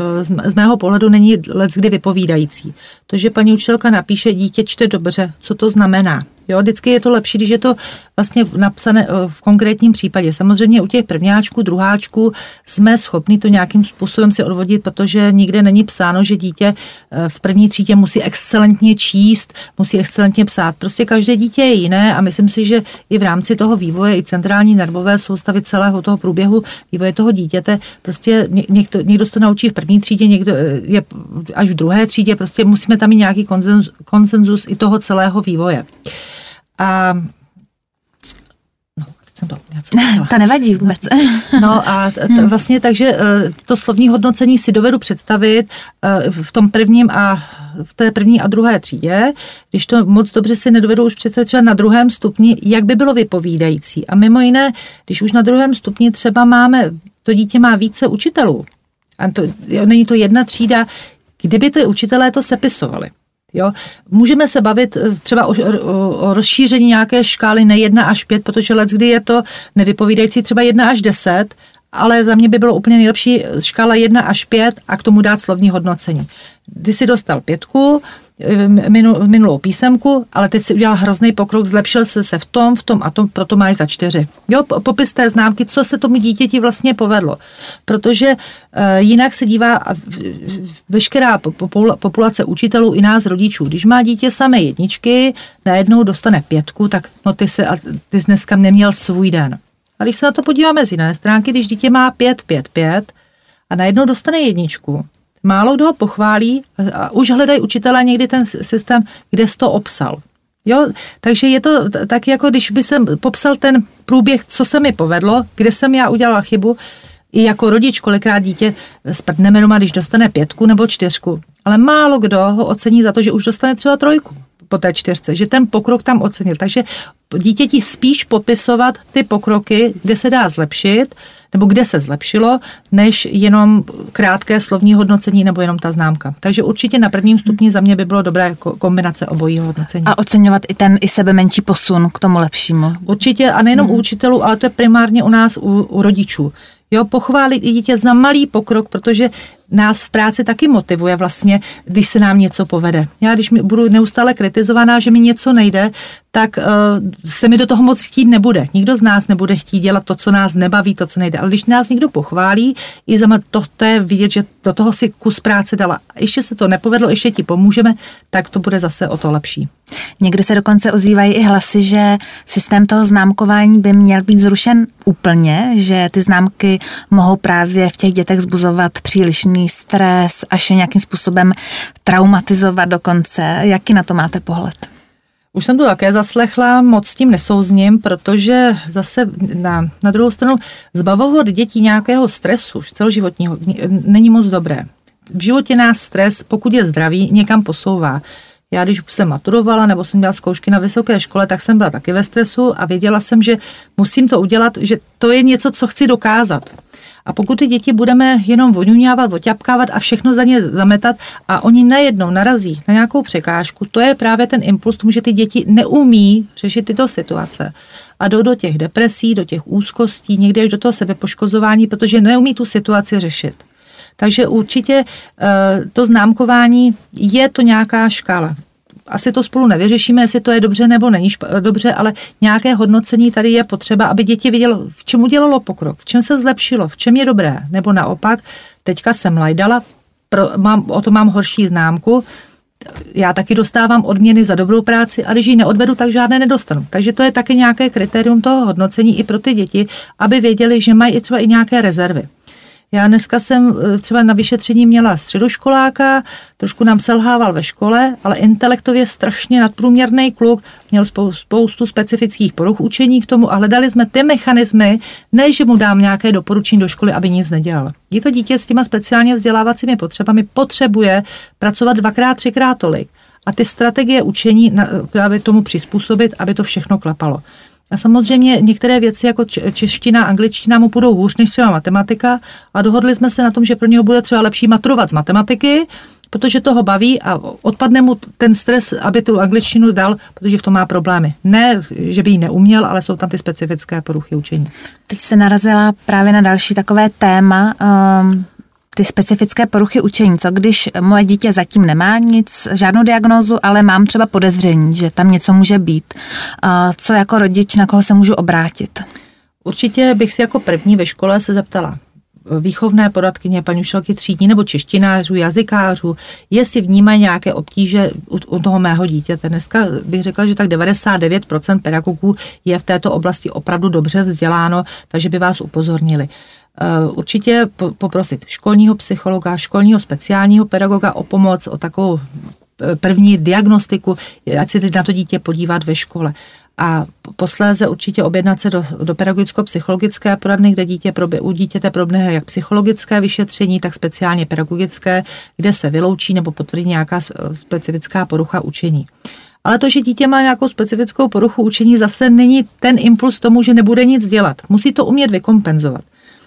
z mého pohledu není let kdy vypovídající. To, že paní učitelka napíše dítě čte dobře, co to znamená? Jo, vždycky je to lepší, když je to vlastně napsané eh, v konkrétním případě. Samozřejmě u těch prvňáčků, druháčků jsme schopni to nějakým způsobem si odvodit, protože nikde není psáno, že dítě eh, v první třídě musí excelentně číst, musí excelentně psát. Prostě každé dítě je jiné a myslím si, že i v rámci toho vývoje, i centrální nervové soustavy celého toho průběhu vývoje toho dítěte, prostě někdo, někdo se to naučí v první třídě, někdo eh, je až v druhé třídě, prostě musíme tam mít nějaký konsenzus, konsenzus i toho celého vývoje. A no, jsem to něco To nevadí vůbec. No a t- t- vlastně takže e, to slovní hodnocení si dovedu představit e, v tom prvním a v té první a druhé třídě, když to moc dobře si nedovedu už představit třeba na druhém stupni, jak by bylo vypovídající. A mimo jiné, když už na druhém stupni třeba máme, to dítě má více učitelů, a to, není to jedna třída, kdyby ty učitelé to sepisovali. Jo? Můžeme se bavit eh, třeba o, o, o rozšíření nějaké škály ne 1 až 5, protože let, kdy je to nevypovídající třeba 1 až 10, ale za mě by bylo úplně nejlepší škála 1 až 5 a k tomu dát slovní hodnocení. Ty si dostal pětku, minulou písemku, ale teď si udělal hrozný pokrok, zlepšil se se v tom, v tom a tom, proto máš za čtyři. Jo, popis té známky, co se tomu dítěti vlastně povedlo. Protože uh, jinak se dívá veškerá populace učitelů i nás rodičů. Když má dítě samé jedničky, najednou dostane pětku, tak no ty, se, ty jsi dneska neměl svůj den. A když se na to podíváme z jiné stránky, když dítě má pět, pět, pět a najednou dostane jedničku, Málo kdo ho pochválí a už hledají učitelé někdy ten systém, kde jsi to obsal. Jo, takže je to tak, jako když by jsem popsal ten průběh, co se mi povedlo, kde jsem já udělala chybu, i jako rodič kolikrát dítě sprdneme doma, když dostane pětku nebo čtyřku. Ale málo kdo ho ocení za to, že už dostane třeba trojku po té čtyřce, že ten pokrok tam ocenil. Takže dítěti spíš popisovat ty pokroky, kde se dá zlepšit, nebo kde se zlepšilo, než jenom krátké slovní hodnocení nebo jenom ta známka. Takže určitě na prvním stupni za mě by bylo dobré kombinace obojího hodnocení. A oceňovat i ten i sebe menší posun k tomu lepšímu. Určitě a nejenom hmm. u učitelů, ale to je primárně u nás, u, u rodičů. Jo, pochválit i dítě za malý pokrok, protože nás v práci taky motivuje vlastně, když se nám něco povede. Já když budu neustále kritizovaná, že mi něco nejde, tak uh, se mi do toho moc chtít nebude. Nikdo z nás nebude chtít dělat to, co nás nebaví, to, co nejde. Ale když nás někdo pochválí, i za to, to je vidět, že do toho si kus práce dala. A ještě se to nepovedlo, ještě ti pomůžeme, tak to bude zase o to lepší. Někdy se dokonce ozývají i hlasy, že systém toho známkování by měl být zrušen úplně, že ty známky mohou právě v těch dětech zbuzovat přílišný stres, až je nějakým způsobem traumatizovat dokonce. Jaký na to máte pohled? Už jsem to také zaslechla, moc s tím nesouzním, protože zase na, na druhou stranu zbavovat dětí nějakého stresu celoživotního není moc dobré. V životě nás stres, pokud je zdravý, někam posouvá. Já když jsem maturovala nebo jsem dělala zkoušky na vysoké škole, tak jsem byla taky ve stresu a věděla jsem, že musím to udělat, že to je něco, co chci dokázat. A pokud ty děti budeme jenom voňuňávat, oťapkávat a všechno za ně zametat a oni najednou narazí na nějakou překážku, to je právě ten impuls tomu, že ty děti neumí řešit tyto situace a jdou do těch depresí, do těch úzkostí, někdy až do toho sebepoškozování, protože neumí tu situaci řešit. Takže určitě eh, to známkování je to nějaká škála asi to spolu nevyřešíme, jestli to je dobře nebo není dobře, ale nějaké hodnocení tady je potřeba, aby děti vidělo, v čem udělalo pokrok, v čem se zlepšilo, v čem je dobré, nebo naopak, teďka jsem lajdala, pro, mám, o to mám horší známku, já taky dostávám odměny za dobrou práci a když ji neodvedu, tak žádné nedostanu. Takže to je taky nějaké kritérium toho hodnocení i pro ty děti, aby věděli, že mají třeba i nějaké rezervy. Já dneska jsem eh, třeba na vyšetření měla středoškoláka, trošku nám selhával ve škole, ale intelektově strašně nadprůměrný kluk, měl spoustu specifických poruch učení k tomu a hledali jsme ty mechanismy, než že mu dám nějaké doporučení do školy, aby nic nedělal. Je to dítě s těma speciálně vzdělávacími potřebami potřebuje pracovat dvakrát, třikrát tolik a ty strategie učení právě tomu přizpůsobit, aby to všechno klapalo. A samozřejmě některé věci jako čeština, angličtina mu budou hůř než třeba matematika a dohodli jsme se na tom, že pro něho bude třeba lepší maturovat z matematiky, protože toho baví a odpadne mu ten stres, aby tu angličtinu dal, protože v tom má problémy. Ne, že by ji neuměl, ale jsou tam ty specifické poruchy učení. Teď se narazila právě na další takové téma. Um, ty specifické poruchy učení. Co když moje dítě zatím nemá nic, žádnou diagnózu, ale mám třeba podezření, že tam něco může být. Co jako rodič, na koho se můžu obrátit? Určitě bych si jako první ve škole se zeptala, výchovné poradkyně, paní učitelky třídní nebo češtinářů, jazykářů, jestli vnímají nějaké obtíže u, u toho mého dítěte. Dneska bych řekla, že tak 99% pedagogů je v této oblasti opravdu dobře vzděláno, takže by vás upozornili. Eh, určitě poprosit školního psychologa, školního speciálního pedagoga o pomoc, o takovou eh, první diagnostiku, ať se teď na to dítě podívat ve škole. A posléze určitě objednat se do, do pedagogicko-psychologické poradny, kde dítě probě, u dítěte proběhne jak psychologické vyšetření, tak speciálně pedagogické, kde se vyloučí nebo potvrdí nějaká specifická porucha učení. Ale to, že dítě má nějakou specifickou poruchu učení, zase není ten impuls tomu, že nebude nic dělat. Musí to umět vykompenzovat.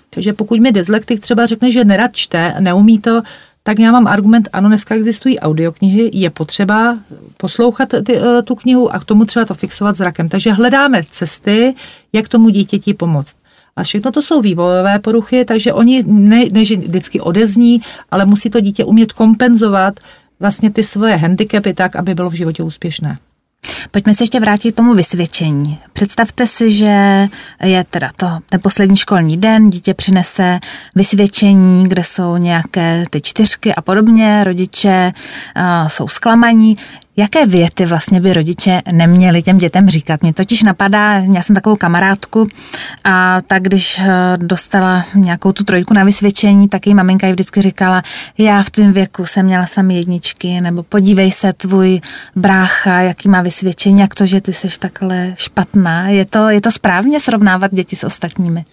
Takže pokud mi dyslektik třeba řekne, že nerad čte, neumí to, tak já mám argument, ano, dneska existují audioknihy, je potřeba poslouchat ty, eh, tu knihu a k tomu třeba to fixovat zrakem. Takže hledáme cesty, jak tomu dítěti pomoct. A všechno to jsou vývojové poruchy, takže oni ne, ne že vždycky odezní, ale musí to dítě umět kompenzovat vlastně ty svoje handicapy tak, aby bylo v životě úspěšné. Pojďme se ještě vrátit k tomu vysvědčení. Představte si, že je teda to ten poslední školní den, dítě přinese vysvědčení, kde jsou nějaké ty čtyřky a podobně, rodiče uh, jsou zklamaní. Jaké věty vlastně by rodiče neměli těm dětem říkat? Mě totiž napadá, já jsem takovou kamarádku a tak když eh, dostala nějakou tu trojku na vysvědčení, tak její maminka jí vždycky říkala, já v tvém věku jsem měla sami jedničky, nebo podívej se, tvůj brácha, jaký má vysvědčení, jak to, že ty jsi takhle špatná. Je to, je to správně srovnávat děti s ostatními?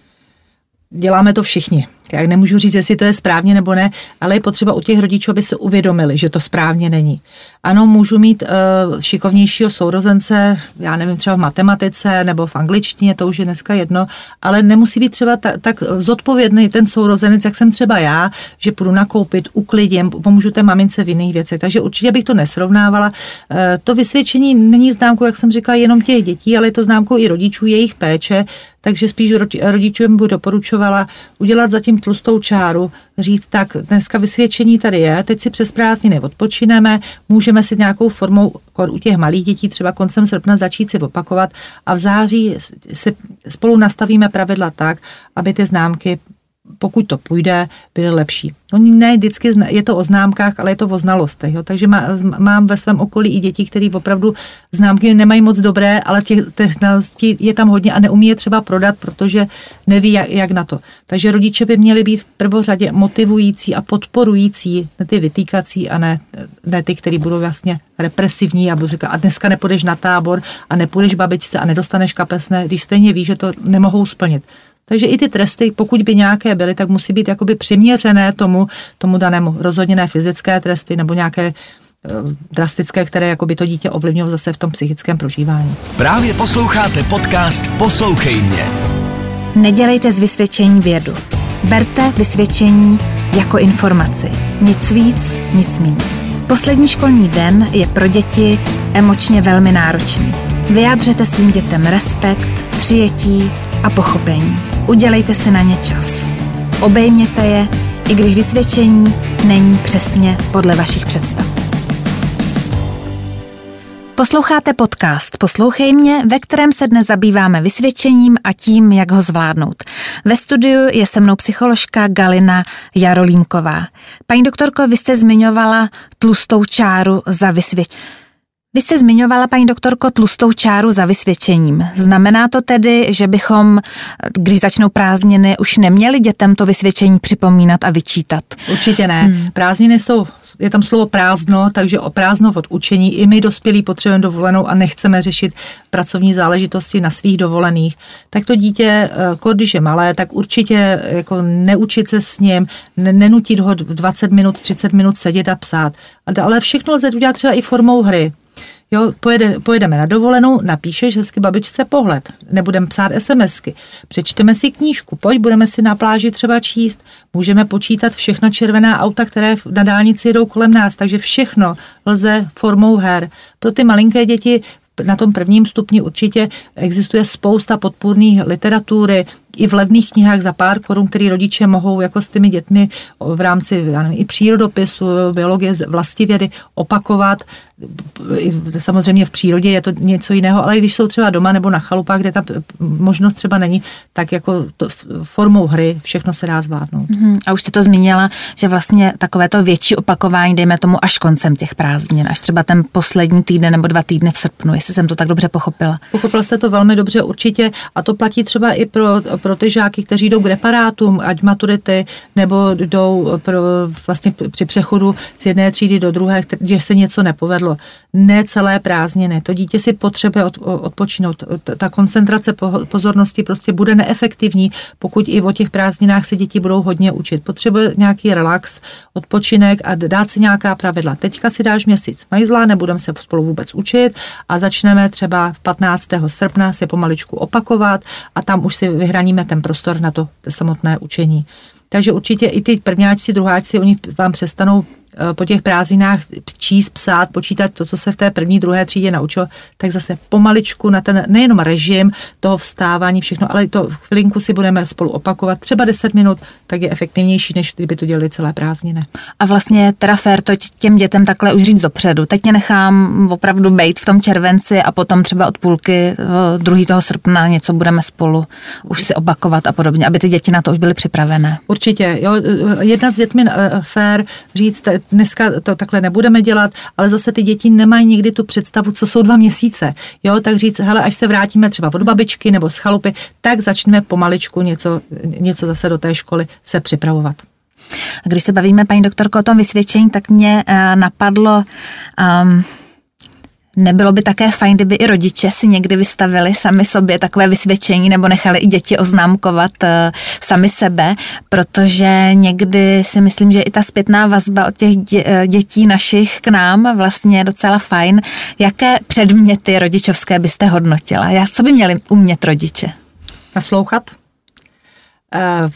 Děláme to všichni. Já nemůžu říct, jestli to je správně nebo ne, ale je potřeba u těch rodičů, aby se uvědomili, že to správně není. Ano, můžu mít uh, šikovnějšího sourozence, já nevím, třeba v matematice nebo v angličtině, to už je dneska jedno, ale nemusí být třeba ta, tak zodpovědný ten sourozenec, jak jsem třeba já, že půjdu nakoupit, uklidím, pomůžu té mamince v jiných věcech. Takže určitě bych to nesrovnávala. Uh, to vysvědčení není známkou, jak jsem říkala, jenom těch dětí, ale je to známkou i rodičů, jejich péče, takže spíš rodičům by doporučovala udělat zatím tlustou čáru, říct tak, dneska vysvědčení tady je, teď si přes prázdniny odpočineme, můžeme si nějakou formou u těch malých dětí třeba koncem srpna začít si opakovat a v září si spolu nastavíme pravidla tak, aby ty známky pokud to půjde, byly lepší. No ne vždycky je to o známkách, ale je to o znalostech. Jo. Takže má, mám ve svém okolí i děti, které opravdu známky nemají moc dobré, ale těch, těch znalostí je tam hodně a neumí je třeba prodat, protože neví, jak, jak na to. Takže rodiče by měli být v prvořadě motivující a podporující, ne ty vytýkací a ne, ne ty, který budou vlastně represivní a budu říkat, a dneska nepůjdeš na tábor a nepůjdeš babičce a nedostaneš kapesné, když stejně ví, že to nemohou splnit. Takže i ty tresty, pokud by nějaké byly, tak musí být jakoby přiměřené tomu, tomu danému. Rozhodně ne fyzické tresty nebo nějaké eh, drastické, které jako by to dítě ovlivnilo zase v tom psychickém prožívání. Právě posloucháte podcast Poslouchej mě. Nedělejte z vysvědčení vědu. Berte vysvědčení jako informaci. Nic víc, nic méně. Poslední školní den je pro děti emočně velmi náročný. Vyjádřete svým dětem respekt, přijetí a pochopení. Udělejte si na ně čas. Obejměte je, i když vysvědčení není přesně podle vašich představ. Posloucháte podcast Poslouchej mě, ve kterém se dnes zabýváme vysvědčením a tím, jak ho zvládnout. Ve studiu je se mnou psycholožka Galina Jarolímková. Paní doktorko, vy jste zmiňovala tlustou čáru za vysvědčení. Vy jste zmiňovala, paní doktorko, tlustou čáru za vysvědčením. Znamená to tedy, že bychom, když začnou prázdniny, už neměli dětem to vysvědčení připomínat a vyčítat? Určitě ne. Hmm. Prázdniny jsou, je tam slovo prázdno, takže o prázdno od učení. I my dospělí potřebujeme dovolenou a nechceme řešit pracovní záležitosti na svých dovolených. Tak to dítě, eh, když je malé, tak určitě jako neučit se s ním, nenutit ho 20 minut, 30 minut sedět a psát. Ale všechno lze udělat třeba i formou hry. Jo, pojede, pojedeme na dovolenou, napíšeš hezky babičce pohled, nebudeme psát SMSky, přečteme si knížku, pojď, budeme si na pláži třeba číst, můžeme počítat všechno červená auta, které na dálnici jedou kolem nás, takže všechno lze formou her. Pro ty malinké děti na tom prvním stupni určitě existuje spousta podpůrných literatury, i v levných knihách za pár korun, který rodiče mohou jako s těmi dětmi v rámci já nevím, i přírodopisu, biologie, vlastivědy opakovat. Samozřejmě v přírodě je to něco jiného, ale když jsou třeba doma nebo na chalupách, kde ta možnost třeba není, tak jako to, formou hry všechno se dá zvládnout. Mm-hmm. A už jste to zmínila, že vlastně takové to větší opakování, dejme tomu až koncem těch prázdnin, až třeba ten poslední týden nebo dva týdny v srpnu, jestli jsem to tak dobře pochopila. Pochopila jste to velmi dobře určitě a to platí třeba i pro pro ty žáky, kteří jdou k reparátům, ať maturity, nebo jdou pro, vlastně při přechodu z jedné třídy do druhé, že se něco nepovedlo. Ne celé prázdniny. To dítě si potřebuje od, odpočinout. Ta koncentrace pozornosti prostě bude neefektivní, pokud i o těch prázdninách se děti budou hodně učit. Potřebuje nějaký relax, odpočinek a dát si nějaká pravidla. Teďka si dáš měsíc majzla, nebudeme se spolu vůbec učit a začneme třeba 15. srpna se pomaličku opakovat a tam už si vyhraní vyčleníme ten prostor na to samotné učení. Takže určitě i ty prvňáčci, druháčci, oni vám přestanou po těch prázdninách číst, psát, počítat to, co se v té první, druhé třídě naučil, tak zase pomaličku na ten nejenom režim toho vstávání, všechno, ale to chvilinku si budeme spolu opakovat, třeba 10 minut, tak je efektivnější, než kdyby to dělali celé prázdniny. A vlastně teda fér to těm dětem takhle už říct dopředu. Teď tě nechám opravdu být v tom červenci a potom třeba od půlky eh, druhý toho srpna něco budeme spolu už si opakovat a podobně, aby ty děti na to už byly připravené. Určitě, jo, jednat s dětmi eh, fér, říct, dneska to takhle nebudeme dělat, ale zase ty děti nemají někdy tu představu, co jsou dva měsíce. Jo, tak říct, hele, až se vrátíme třeba od babičky nebo z chalupy, tak začneme pomaličku něco, něco zase do té školy se připravovat. A když se bavíme, paní doktorko, o tom vysvědčení, tak mě uh, napadlo, um, Nebylo by také fajn, kdyby i rodiče si někdy vystavili sami sobě takové vysvědčení nebo nechali i děti oznámkovat uh, sami sebe, protože někdy si myslím, že i ta zpětná vazba od těch uh, dětí našich k nám vlastně je docela fajn. Jaké předměty rodičovské byste hodnotila? Jak, co by měli umět rodiče? Naslouchat. Uh,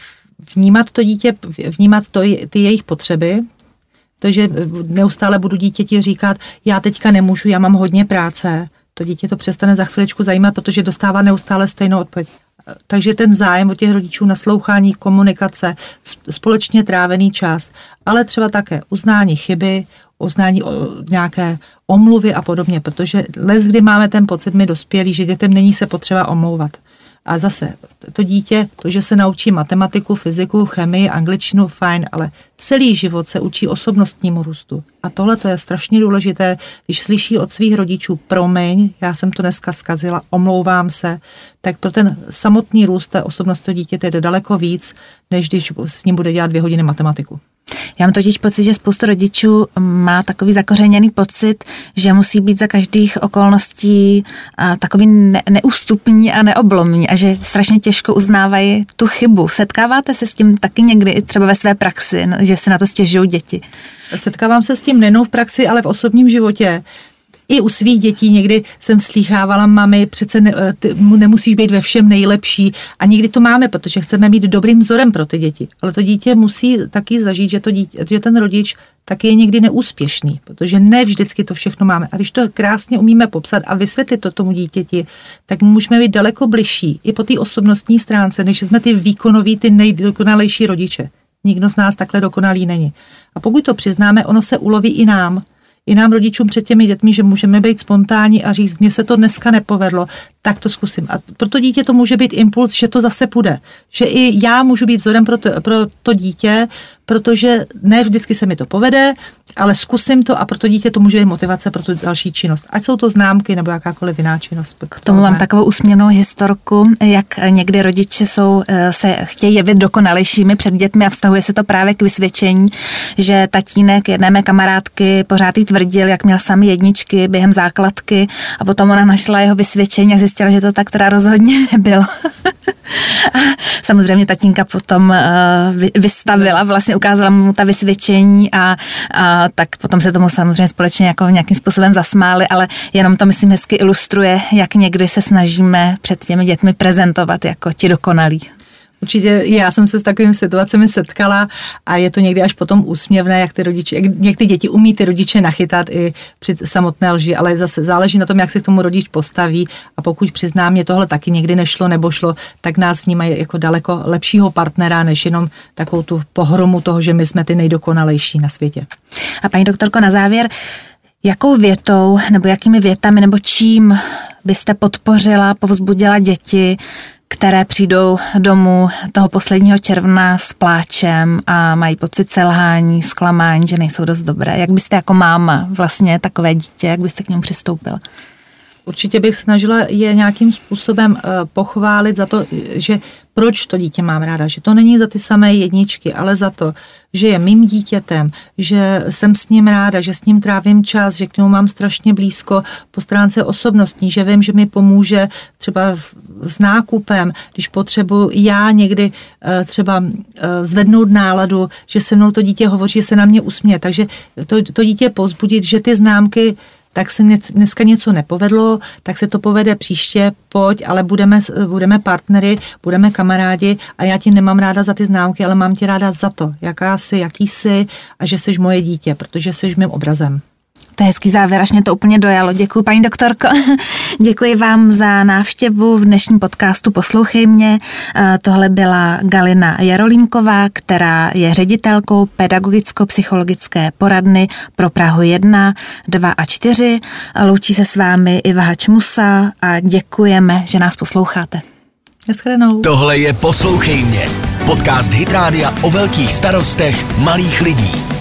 vnímat to dítě, vnímat to, ty jejich potřeby, to, že neustále budu dítěti říkat, já teďka nemůžu, já mám hodně práce, to dítě to přestane za chviličku zajímat, protože dostává neustále stejnou odpověď. Takže ten zájem od těch rodičů, naslouchání, komunikace, společně trávený čas, ale třeba také uznání chyby, uznání nějaké omluvy a podobně, protože les, kdy máme ten pocit, my dospělí, že dětem není se potřeba omlouvat. A zase, to dítě, to, že se naučí matematiku, fyziku, chemii, angličtinu, fajn, ale celý život se učí osobnostnímu růstu. A tohle to je strašně důležité, když slyší od svých rodičů, promiň, já jsem to dneska zkazila, omlouvám se, tak pro ten samotný růst té osobnosti dítěte jde daleko víc, než když s ním bude dělat dvě hodiny matematiku. Já mám totiž pocit, že spoustu rodičů má takový zakořeněný pocit, že musí být za každých okolností takový ne, neústupní a neoblomní a že strašně těžko uznávají tu chybu. Setkáváte se s tím taky někdy i třeba ve své praxi, že se na to stěžují děti? Setkávám se s tím nejenom v praxi, ale v osobním životě i u svých dětí někdy jsem slýchávala, mami, přece ne, eh, ty, nemusíš být ve všem nejlepší a někdy to máme, protože chceme mít dobrým vzorem pro ty děti. Ale to dítě musí taky zažít, že, to dítě, že ten rodič taky je někdy neúspěšný, protože ne vždycky to všechno máme. A když to krásně umíme popsat a vysvětlit to tomu dítěti, tak můžeme být daleko bližší i po té osobnostní stránce, než jsme ty výkonoví, ty nejdokonalejší rodiče. Nikdo z nás takhle dokonalý není. A pokud to přiznáme, ono se uloví i nám i nám rodičům před těmi dětmi, že můžeme být spontánní a říct, mně se to dneska nepovedlo, tak to zkusím. A pro to dítě to může být impuls, že to zase půjde. Že i já můžu být vzorem pro to, pro to dítě, protože ne vždycky se mi to povede, ale zkusím to a pro to dítě to může být motivace pro tu další činnost. Ať jsou to známky nebo jakákoliv jiná činnost. K tomu mám takovou usměrnou historku, jak někdy rodiče jsou, eh, se chtějí jevit dokonalejšími před dětmi a vztahuje se to právě k vysvědčení, že tatínek jedné mé kamarádky pořád jí tvrdil, jak měl sami jedničky během základky a potom ona našla jeho vysvědčení a zjistila, že to tak teda rozhodně nebylo. A samozřejmě tatínka potom uh, vystavila, vlastně ukázala mu ta vysvědčení a, a tak potom se tomu samozřejmě společně jako nějakým způsobem zasmáli, ale jenom to myslím hezky ilustruje, jak někdy se snažíme před těmi dětmi prezentovat jako ti dokonalí. Určitě já jsem se s takovými situacemi setkala a je to někdy až potom úsměvné, jak ty rodiče, jak, ty děti umí ty rodiče nachytat i při samotné lži, ale zase záleží na tom, jak se k tomu rodič postaví a pokud přizná mě tohle taky někdy nešlo nebo šlo, tak nás vnímají jako daleko lepšího partnera, než jenom takovou tu pohromu toho, že my jsme ty nejdokonalejší na světě. A paní doktorko, na závěr, jakou větou nebo jakými větami nebo čím byste podpořila, povzbudila děti, které přijdou domů toho posledního června s pláčem a mají pocit selhání, zklamání, že nejsou dost dobré. Jak byste jako máma vlastně takové dítě, jak byste k němu přistoupila? Určitě bych snažila je nějakým způsobem eh, pochválit za to, že proč to dítě mám ráda, že to není za ty samé jedničky, ale za to, že je mým dítětem, že jsem s ním ráda, že s ním trávím čas, že k němu mám strašně blízko po stránce osobnostní, že vím, že mi pomůže třeba s nákupem, když potřebuji já někdy eh, třeba eh, zvednout náladu, že se mnou to dítě hovoří, že se na mě usměje. Takže to, to dítě pozbudit, že ty známky tak se dneska něco nepovedlo, tak se to povede příště, pojď, ale budeme, budeme partnery, budeme kamarádi a já ti nemám ráda za ty známky, ale mám tě ráda za to, jaká jsi, jaký jsi a že jsi moje dítě, protože jsi mým obrazem. To je hezký závěr, až mě to úplně dojalo. Děkuji, paní doktorko. Děkuji vám za návštěvu v dnešním podcastu Poslouchej mě. Eh, tohle byla Galina Jarolímková, která je ředitelkou pedagogicko-psychologické poradny pro Prahu 1, 2 a 4. Loučí se s vámi Iva Hačmusa a děkujeme, že nás posloucháte. Naschledanou. Tohle je Poslouchej mě. Podcast Hitrádia o velkých starostech malých lidí.